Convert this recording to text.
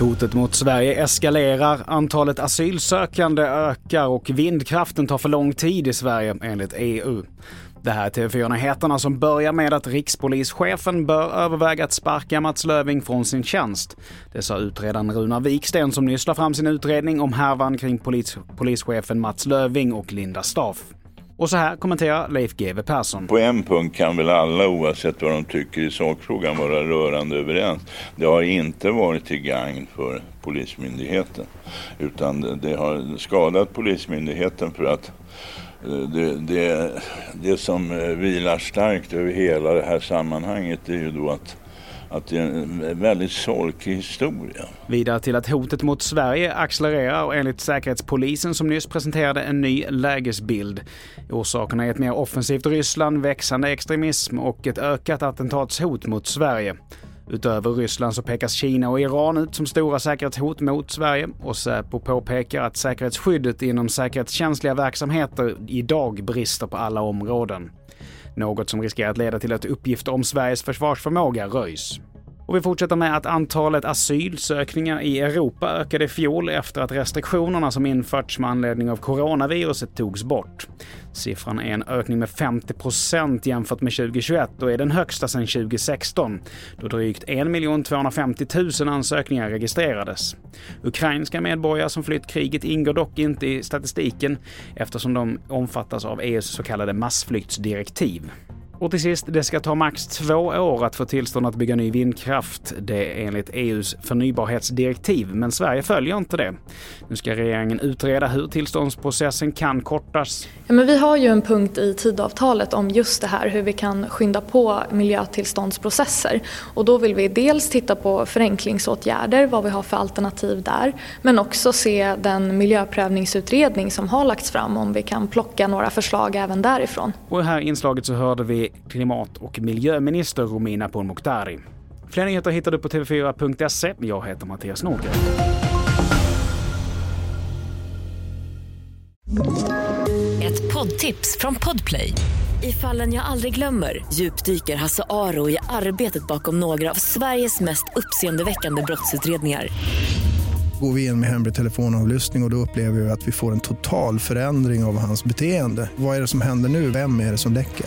Hotet mot Sverige eskalerar, antalet asylsökande ökar och vindkraften tar för lång tid i Sverige enligt EU. Det här är TV4-nyheterna som börjar med att rikspolischefen bör överväga att sparka Mats Löving från sin tjänst. Det sa utredaren Runar Viksten som nyss la fram sin utredning om härvan kring polis polischefen Mats Löving och Linda Staff. Och så här kommenterar Leif GW Persson. På en punkt kan väl alla, oavsett vad de tycker i sakfrågan, vara rörande överens. Det har inte varit till gagn för Polismyndigheten. Utan det har skadat Polismyndigheten för att eh, det, det, det som eh, vilar starkt över hela det här sammanhanget är ju då att att det är en väldigt sorglig historia. Vidare till att hotet mot Sverige accelererar och enligt Säkerhetspolisen som nyss presenterade en ny lägesbild. Orsakerna är ett mer offensivt Ryssland, växande extremism och ett ökat attentatshot mot Sverige. Utöver Ryssland så pekas Kina och Iran ut som stora säkerhetshot mot Sverige och Säpo påpekar att säkerhetsskyddet inom säkerhetskänsliga verksamheter idag brister på alla områden. Något som riskerar att leda till att uppgifter om Sveriges försvarsförmåga röjs. Och vi fortsätter med att antalet asylsökningar i Europa ökade i fjol efter att restriktionerna som införts med anledning av coronaviruset togs bort. Siffran är en ökning med 50 procent jämfört med 2021 och är den högsta sedan 2016 då drygt 1 250 000 ansökningar registrerades. Ukrainska medborgare som flytt kriget ingår dock inte i statistiken eftersom de omfattas av EUs så kallade massflyktsdirektiv. Och till sist, det ska ta max två år att få tillstånd att bygga ny vindkraft. Det är enligt EUs förnybarhetsdirektiv, men Sverige följer inte det. Nu ska regeringen utreda hur tillståndsprocessen kan kortas. Ja, men vi har ju en punkt i tidavtalet om just det här, hur vi kan skynda på miljötillståndsprocesser. Och då vill vi dels titta på förenklingsåtgärder, vad vi har för alternativ där, men också se den miljöprövningsutredning som har lagts fram, om vi kan plocka några förslag även därifrån. Och i här inslaget så hörde vi klimat och miljöminister Romina Pourmokhtari. Fler nyheter hittar du på tv4.se. Jag heter Mattias Nordgren. Ett poddtips från Podplay. I fallen jag aldrig glömmer djupdyker Hasse Aro i arbetet bakom några av Sveriges mest uppseendeväckande brottsutredningar går vi in med hemlig telefonavlyssning och, och då upplever vi att vi får en total förändring av hans beteende. Vad är det som händer nu? Vem är det som läcker?